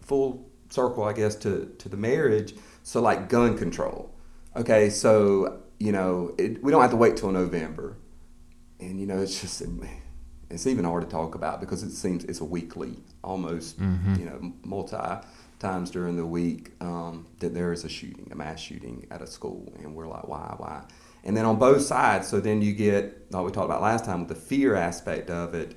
full circle, I guess, to to the marriage. So like gun control. Okay, so you know, it, we don't have to wait till November, and you know, it's just it's even hard to talk about because it seems it's a weekly, almost you know, multi times during the week um, that there is a shooting, a mass shooting at a school, and we're like, why, why? And then on both sides, so then you get like we talked about last time with the fear aspect of it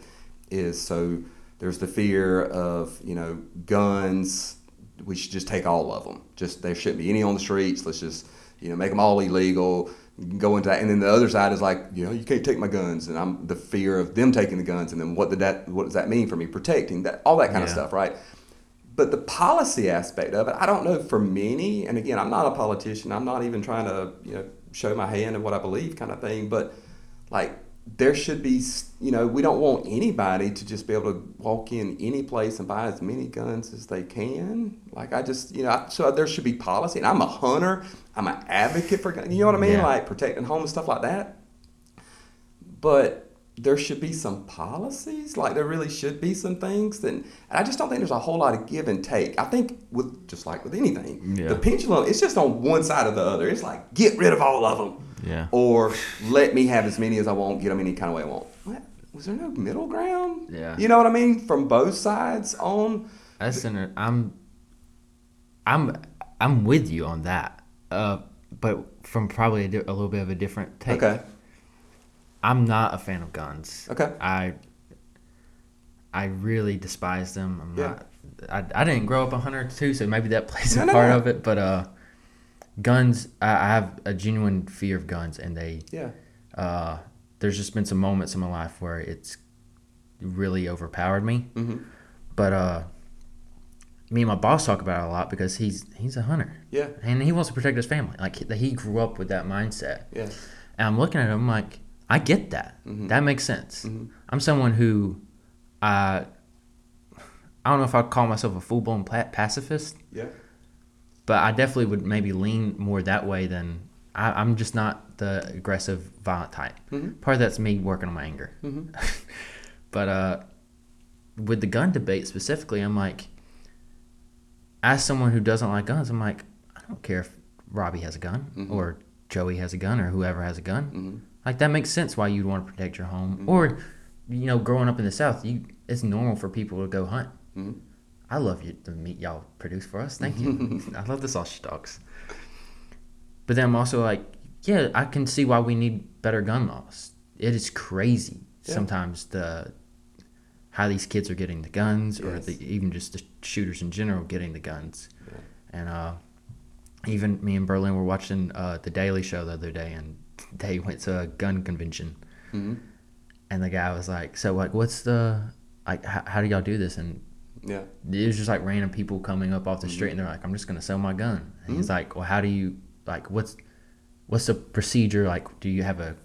is so there's the fear of you know guns. We should just take all of them. Just there shouldn't be any on the streets. Let's just you know make them all illegal. Go into that, and then the other side is like you know you can't take my guns, and I'm the fear of them taking the guns, and then what did that what does that mean for me protecting that all that kind of stuff, right? But the policy aspect of it, I don't know for many. And again, I'm not a politician. I'm not even trying to you know show my hand and what I believe, kind of thing. But like there should be, you know, we don't want anybody to just be able to walk in any place and buy as many guns as they can. Like I just, you know, I- so there should be policy. And I'm a hunter. I'm an advocate for guns. You know what I mean? Yeah. Like protecting home and stuff like that. But there should be some policies. Like there really should be some things. That, and I just don't think there's a whole lot of give and take. I think with just like with anything, Yeah. the pendulum it's just on one side or the other. It's like get rid of all of them Yeah. or let me have as many as I want, get them any kind of way I want. What? Was there no middle ground? Yeah. You know what I mean? From both sides on. That's an, I'm, I'm, I'm with you on that. Uh, but from probably a, di- a little bit of a different take. Okay. I'm not a fan of guns. Okay. I I really despise them. I'm Yeah. not. I, I didn't grow up a hunter too, so maybe that plays a No, no, part no. of it. But uh, guns, I, I have a genuine fear of guns, and they. Yeah. Uh, there's just been some moments in my life where it's really overpowered me. Mm-hmm. But uh, me and my boss talk about it a lot because he's he's a hunter, Yeah. and he wants to protect his family. Like he, he grew up with that mindset. Yeah. And I'm looking at him like, I get that. Mhm. That makes sense. Mhm. I'm someone who, uh, I don't know if I'd call myself a full blown pacifist, Yeah. But I definitely would maybe lean more that way than I, I'm just not the aggressive, violent type. Mhm. Part of that's me working on my anger. Mhm. but uh, with the gun debate specifically, I'm like, as someone who doesn't like guns, I'm like, I don't care if Robby has a gun Mhm. or Joey has a gun or whoever has a gun. Mhm. Like that makes sense why you'd want to protect your home. Mhm. Or, you know, growing up in the South, you it's normal for people to go hunt. I love you the meat y'all produce for us. Thank you. I love the sausage dogs. But then I'm also like, yeah, I can see why we need better gun laws. It is crazy Yeah. sometimes the how these kids are getting the guns, or the, even just the shooters in general getting the guns. Yeah. And uh, even me and Berlin were watching uh, the Daily Show the other day, and they went to a gun convention, Mhm. and the guy was like, "So like, what's the like? How, how do y'all do this?" And Yeah. it was just like random people coming up off the street, and they're like, "I'm just gonna sell my gun." And he's Mhm. like, "Well, how do you like? What's what's the procedure? Like, do you have a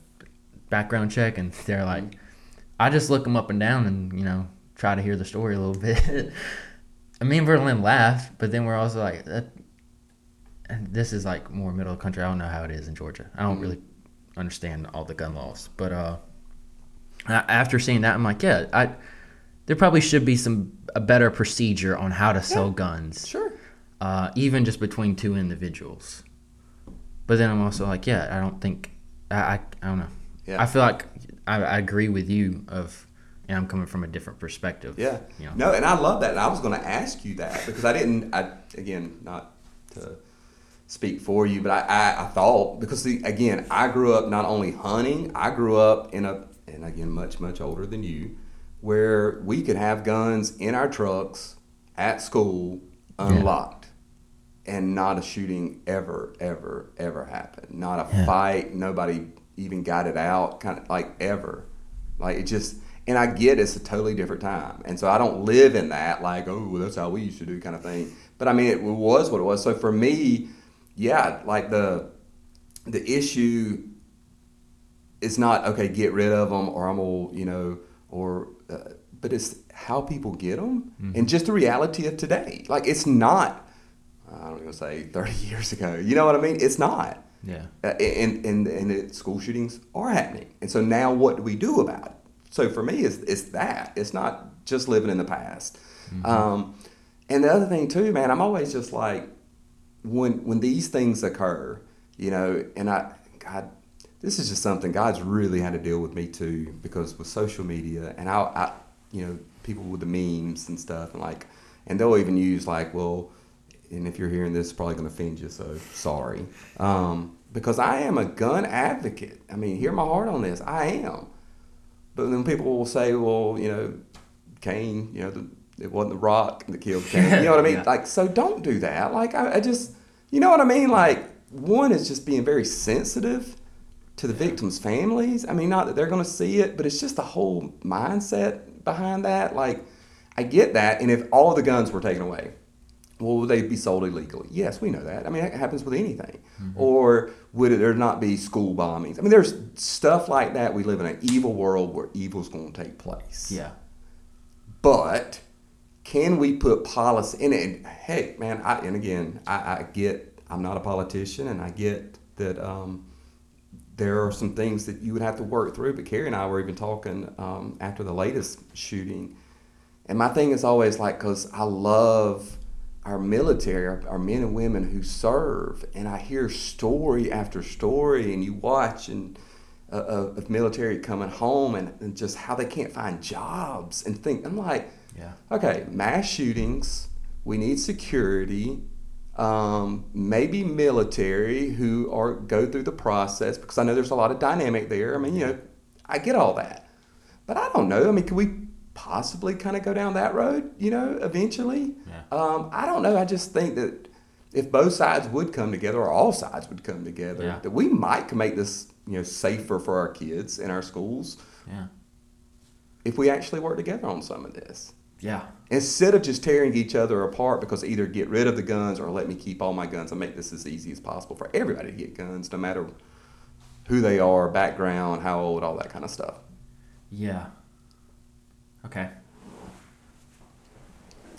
background check?" And they're like, "I just look them up and down, and you know, try to hear the story a little bit. I mean, Berlin laughed, but then we're also like, that, this is like more middle of the country. I don't know how it is in Georgia. I don't really understand all the gun laws, but uh, after seeing that, I'm like, yeah, I there probably should be some a better procedure on how to sell guns, Sure. uh, even just between two individuals. But then I'm also like, yeah, I don't think I I, I don't know. Yeah. I feel like I, I agree with you of, and I'm coming from a different perspective. Yeah. You know. No, and I love that. And I was going to ask you that because I didn't. I again, not to speak for you, but I, I, I thought because the, again, I grew up not only hunting. I grew up in a, and again, much much older than you, where we could have guns in our trucks at school unlocked. And not a shooting ever, ever, ever happened. Not a Yeah. fight. Nobody even got it out. Kind of like ever. Like it just, and I get it's a totally different time, and so I don't live in that like oh that's how we used to do kind of thing. But I mean it was what it was. So for me, yeah, like the the issue is not okay, get rid of them, or I'm gonna you know, or but it's how people get them, and just the reality of today. Like it's not. I don't even say 30 years ago. You know what I mean? It's not Yeah. uh, and and and it, school shootings are happening. And so now, what do we do about it? So for me, it's it's that. It's not just living in the past. Um, and the other thing too, man, I'm always just like when when these things occur, you know, and I God, this is just something God's really had to deal with me too because with social media and I, I you know, people with the memes and stuff and like, and they'll even use like, well, and if you're hearing this, it's probably going to offend you, so sorry. Um, because I am a gun advocate. I mean, hear my heart on this. I am. But then people will say, well, you know, Cain, you know, the, it wasn't the rock that killed Cain. You know what I mean? Yeah. Like, so don't do that. Like, I, I just, you know what I mean? Like, one is just being very sensitive to the victims' families. I mean, not that they're going to see it, but it's just the whole mindset behind that. Like, I get that. And if all the guns were taken away, well, would they be sold illegally? Yes, we know that. I mean, that happens with anything. Or would there not be school bombings? I mean, there's stuff like that. We live in an evil world where evil's going to take place. Yeah. But can we put policy in it? Hey, man, I, and again, I, I get I'm not a politician, and I get that um, there are some things that you would have to work through. But Carrie and I were even talking um, after the latest shooting, and my thing is always like, because I love our military, our, our men and women who serve, and I hear story after story, and you watch and uh, of of military coming home and, and just how they can't find jobs and think. I'm like, Yeah. okay, mass shootings. We need security. Um, maybe military who are go through the process because I know there's a lot of dynamic there. I mean, you know, I get all that, but I don't know. I mean, can we possibly kind of go down that road? You know, eventually. Yeah. Um, I don't know. I just think that if both sides would come together, or all sides would come together, Yeah. that we might make this you know safer for our kids in our schools Yeah. if we actually work together on some of this Yeah. instead of just tearing each other apart because either get rid of the guns or let me keep all my guns and make this as easy as possible for everybody to get guns no matter who they are background how old all that kind of stuff Yeah. Okay.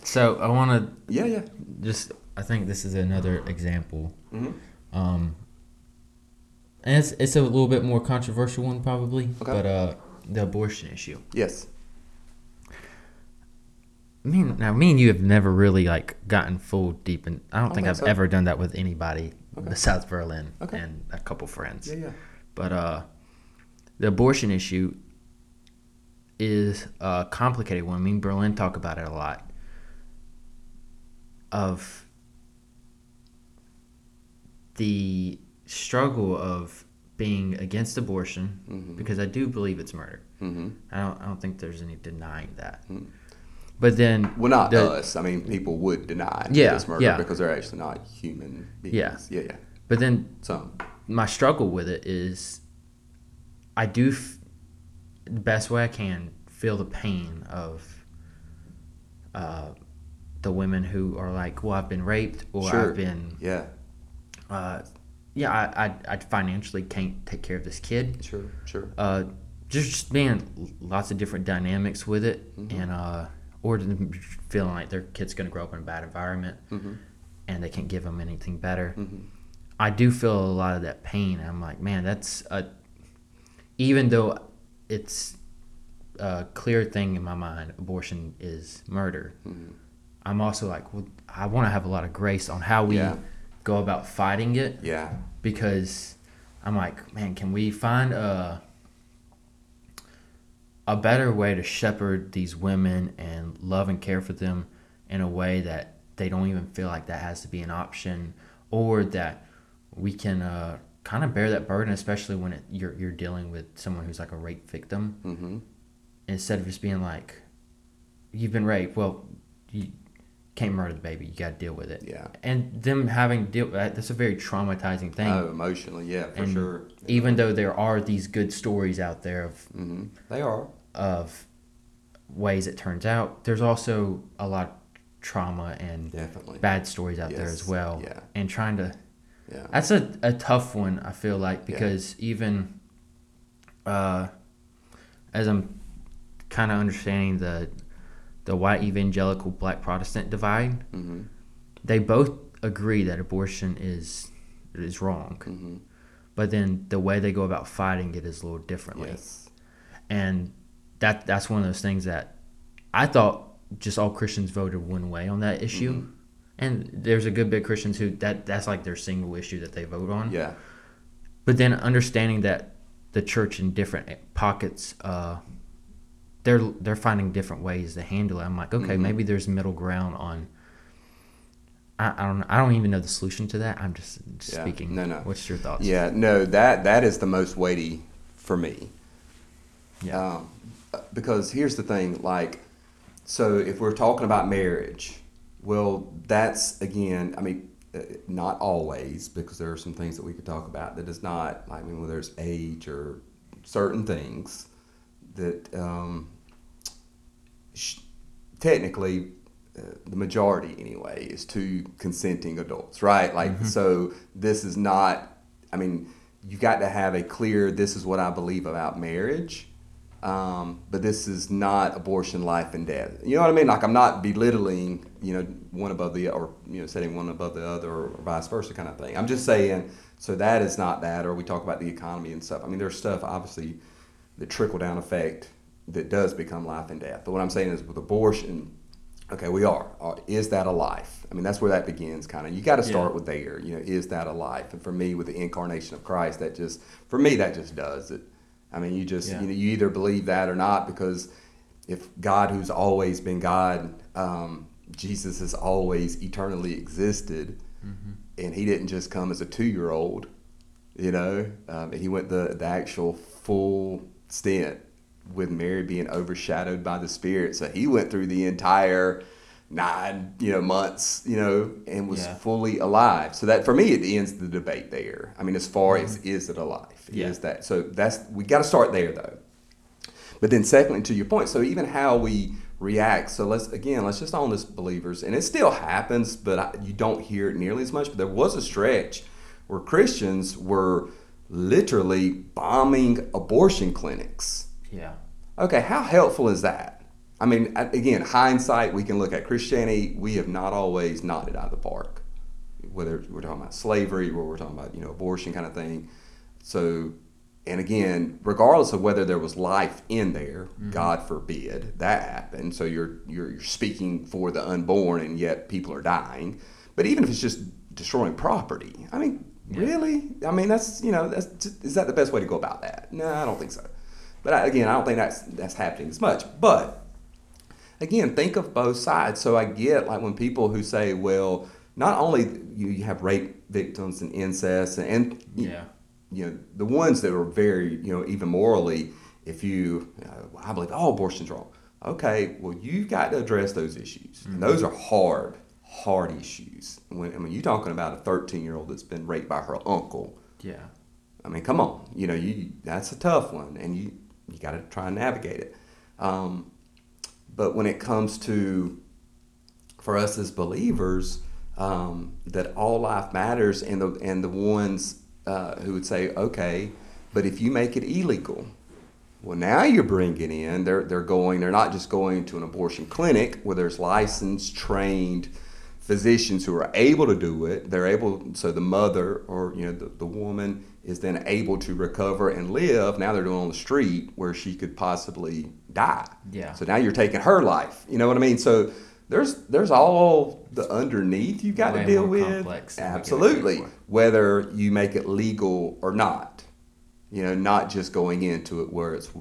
So I want to yeah yeah just. I think this is another example. hmm Um, and it's it's a little bit more controversial one probably, Okay. but uh, the abortion issue. yes Me and- now, me and you have never really like gotten full deep in. I don't I think I've so. ever done that with anybody Okay. besides Berlin Okay. and a couple friends. yeah yeah But uh, the abortion issue is a complicated one. Me and Berlin talk about it a lot. Of the struggle of being against abortion, Mhm. because I do believe it's murder. hmm I don't. I don't think there's any denying that. Mhm. But then, well not the- us i mean people would deny Yeah, this murder yeah. because they're actually not human beings Yeah. yeah yeah But then some my struggle with it is I do f- the best way I can feel the pain of uh, the women who are like, well, I've been raped or Sure. I've been, yeah uh, yeah, I, I, I financially can't take care of this kid. sure sure Uh, just being lots of different dynamics with it, and uh, or feeling like their kid's going to grow up in a bad environment, mm-hmm. and they can't give them anything better. Mm-hmm. I do feel a lot of that pain. I'm like, man, that's a even though it's a clear thing in my mind, abortion is murder. Mm-hmm. I'm also like, well, I want to have a lot of grace on how we Yeah. go about fighting it Yeah. because I'm like, man, can we find a a better way to shepherd these women and love and care for them in a way that they don't even feel like that has to be an option, or that we can uh, kind of bear that burden, especially when it, you're you're dealing with someone who's like a rape victim, Mm-hmm. instead of just being like, you've been raped, well, you can't murder the baby, you got to deal with it, Yeah. and them having to deal that's a very traumatizing thing Oh, emotionally, yeah, for and sure. even though there are these good stories out there of hmm They are. Of ways it turns out, there's also a lot of trauma and Definitely. bad stories out there as well. yeah. And trying to Yeah. that's a, a tough one I feel like because even uh as I'm kind of understanding the the white evangelical black Protestant divide, hmm they both agree that abortion is is wrong. hmm But then the way they go about fighting it is a little differently. Yes. and that that's one of those things that I thought just all Christians voted one way on that issue, Mm-hmm. and there's a good bit of Christians who that that's like their single issue that they vote on. Yeah. But then understanding that the church in different pockets, uh, they're they're finding different ways to handle it. I'm like, okay, Mhm. maybe there's middle ground on. I, don't I don't even know the solution to that. I'm just Yeah. speaking. No, no. What's your thoughts? Yeah. No, that that is the most weighty for me. Yeah. Um, because here's the thing, like, so if we're talking about marriage, well, that's again, I mean, uh, not always, because there are some things that we could talk about that is not, I mean, whether it's age or certain things that um, sh- technically uh, the majority anyway is two consenting adults right? Like so this is not i mean you got to have a clear this is what i believe about marriage um, but this is not abortion life and death you know what i mean like i'm not belittling you know one above the or you know setting one above the other or vice versa kind of thing i'm just saying so that is not that or we talk about the economy and stuff i mean there's stuff obviously the trickle down effect that does become life and death. But what I'm saying is with abortion, okay, we are. Uh, Is that a life? I mean, that's where that begins, kind of. You got to start Yeah. with there. You know, is that a life? And for me, with the incarnation of Christ, that just for me that just does it. I mean, you just Yeah. you know you either believe that or not because if God, who's always been God, um, Jesus has always eternally existed, and He didn't just come as a two-year-old. You know, um, he went the the actual full stint with Mary being overshadowed by the Spirit. So he went through the entire nine, you know, months, you know, and was Yeah. fully alive. So that for me, it ends the debate there. I mean, as far as mm-hmm. is it alive? Yeah. Is that so? That's we got to start there though. But then, secondly, to your point, so even how we react. So let's again, let's just own this, believers, and it still happens, but I, you don't hear it nearly as much. But there was a stretch where Christians were literally bombing abortion clinics. Yeah. Okay, how helpful is that? I mean, again, hindsight, we can look at Christianity. We have not always nodded out of the park, whether we're talking about slavery or we're talking about you know abortion kind of thing. So, and again, regardless of whether there was life in there, mm-hmm. God forbid that happened. So you're, you're you're speaking for the unborn, and yet people are dying. But even if it's just destroying property, I mean, really? I mean, that's you know, that's is that the best way to go about that? No, I don't think so. But I, again, I don't think that's that's happening as much. But again, think of both sides. So I get like when people who say, well, not only you, have rape victims and incest and, and Yeah. you know the ones that are very you know even morally, if you uh, I believe all abortion's wrong. Okay, well you've got to address those issues. And those are hard, hard issues. When I mean you're talking about a 13 year old that's been raped by her uncle. Yeah. I mean, come on, you know, you that's a tough one, and you you got to try and navigate it. Um, but when it comes to for us as believers, um, that all life matters, and the and the ones uh, who would say, okay, but if you make it illegal, Well, now you're bringing in they're they're going they're not just going to an abortion clinic where there's licensed trained physicians who are able to do it. They're able so the mother or you know the, the woman is then able to recover and live. Now they're doing on the street where she could possibly die. Yeah. So now you're taking her life. You know what I mean? So there's there's all the underneath you've got Way to deal with. complex than we get Absolutely. Whether you make it legal or not. You know, not just going into it where it's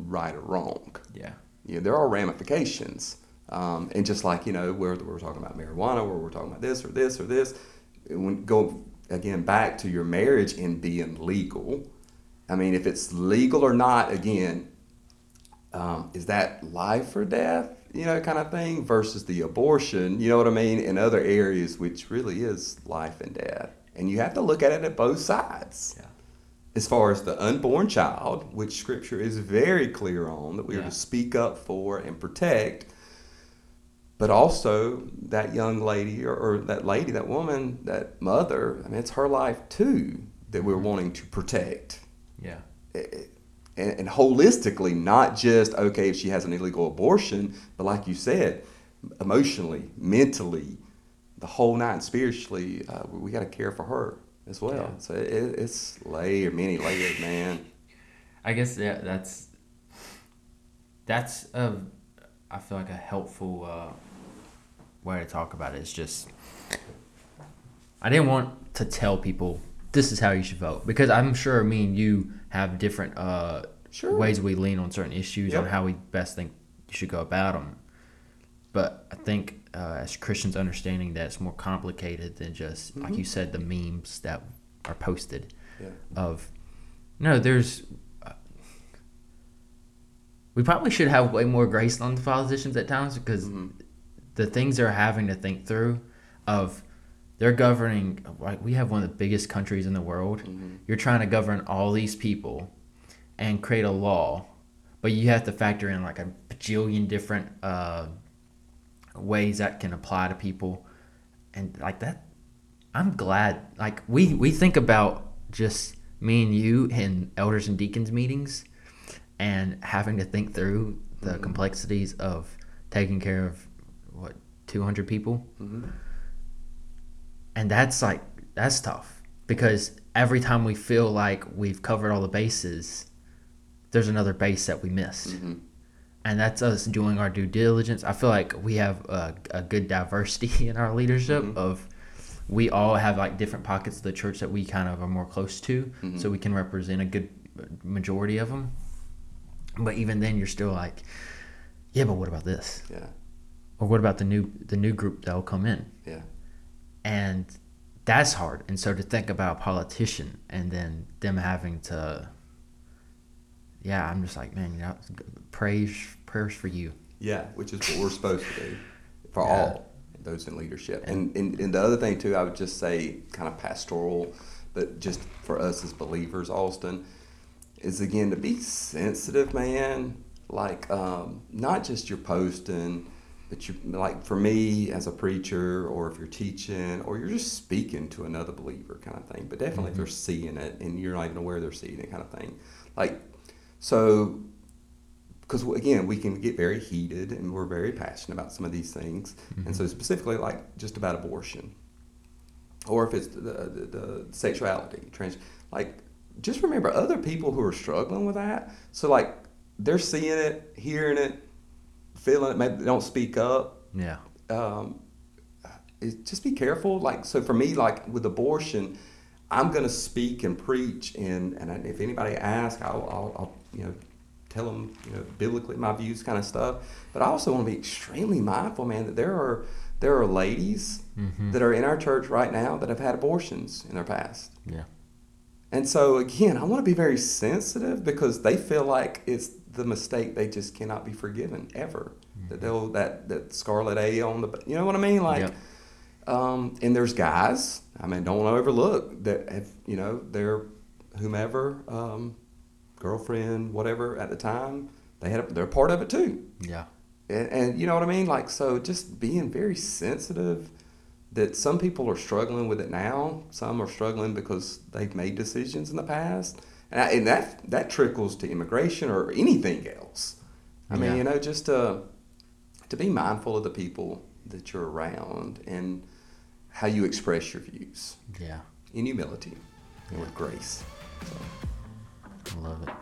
right or wrong. Yeah. You know, there are ramifications. Um, and just like, you know, where we're talking about marijuana, where we're talking about this or this or this, when go again back to your marriage and being legal. I mean, if it's legal or not, again, um, is that life or death, you know, kind of thing, versus the abortion, you know what I mean, in other areas, which really is life and death. And you have to look at it at both sides. Yeah. As far as the unborn child, which scripture is very clear on, that we are to speak up for and protect, but also that young lady or, or that lady, that woman, that mother, I mean, it's her life too that we're wanting to protect Yeah. and, and holistically, not just okay if she has an illegal abortion, but like you said, emotionally, mentally, the whole nine, spiritually, uh, we got to care for her as well. Yeah. So it, it's layered, many layered, man. I guess yeah, that's that's a I feel like a helpful uh, way to talk about it. It's just I didn't want to tell people this is how you should vote because I'm sure me and you have different uh, Sure. ways we lean on certain issues on how we best think you should go about them. But I think uh, as Christians, understanding that it's more complicated than just like you said, the memes that are posted Yeah. of no there's uh, we probably should have way more grace on the politicians at times because the things they're having to think through of they're governing like we have one of the biggest countries in the world. You're trying to govern all these people and create a law but you have to factor in like a bajillion different uh, ways that can apply to people. And like that I'm glad. Like we we think about just me and you in elders and deacons meetings, and having to think through the complexities of taking care of 200 people, mm-hmm. and that's like that's tough because every time we feel like we've covered all the bases, there's another base that we missed. Mm-hmm. And that's us doing our due diligence. I feel like we have a, a good diversity in our leadership mm-hmm. of we all have like different pockets of the church that we kind of are more close to, so we can represent a good majority of them. But even then, you're still like, yeah, but what about this? Yeah. Or what about the new the new group that'll come in? Yeah. And that's hard. And so to think about a politician and then them having to, yeah, I'm just like, man, you know, praise prayers for you. Yeah, which is what we're supposed to do for Yeah. all those in leadership. And, and and the other thing too, I would just say, kind of pastoral, but just for us as believers, Austin, is again to be sensitive, man. Like um, not just your posting, but you like for me as a preacher, or if you're teaching, or you're just speaking to another believer, kind of thing. But definitely if mm-hmm. they're seeing it and you're not even aware they're seeing it, kind of thing. Like so because again we can get very heated and we're very passionate about some of these things and so mm-hmm. specifically like just about abortion or if it's the, the, the sexuality trans like just remember other people who are struggling with that so like they're seeing it hearing it feeling it maybe they don't speak up Yeah. um, it, just be careful. Like so, for me, like with abortion, I'm gonna speak and preach, and and if anybody asks, I'll, I'll, I'll you know tell them you know biblically my views, kind of stuff. But I also want to be extremely mindful, man, that there are there are ladies that are in our church right now that have had abortions in their past. Yeah. And so again, I want to be very sensitive because they feel like it's the mistake they just cannot be forgiven ever. That they'll that that scarlet A on the you know what I mean like. Yep. Um, and there's guys. I mean, don't overlook that. Have, you know, their whomever, um, girlfriend, whatever at the time, they had. A, they're part of it too. Yeah. And, and you know what I mean? Like, so just being very sensitive that some people are struggling with it now. Some are struggling because they've made decisions in the past. And, I, and that that trickles to immigration or anything else. I mean, Yeah. you know, just to to be mindful of the people that you're around and how you express your views Yeah. in humility and with grace. So. I love it.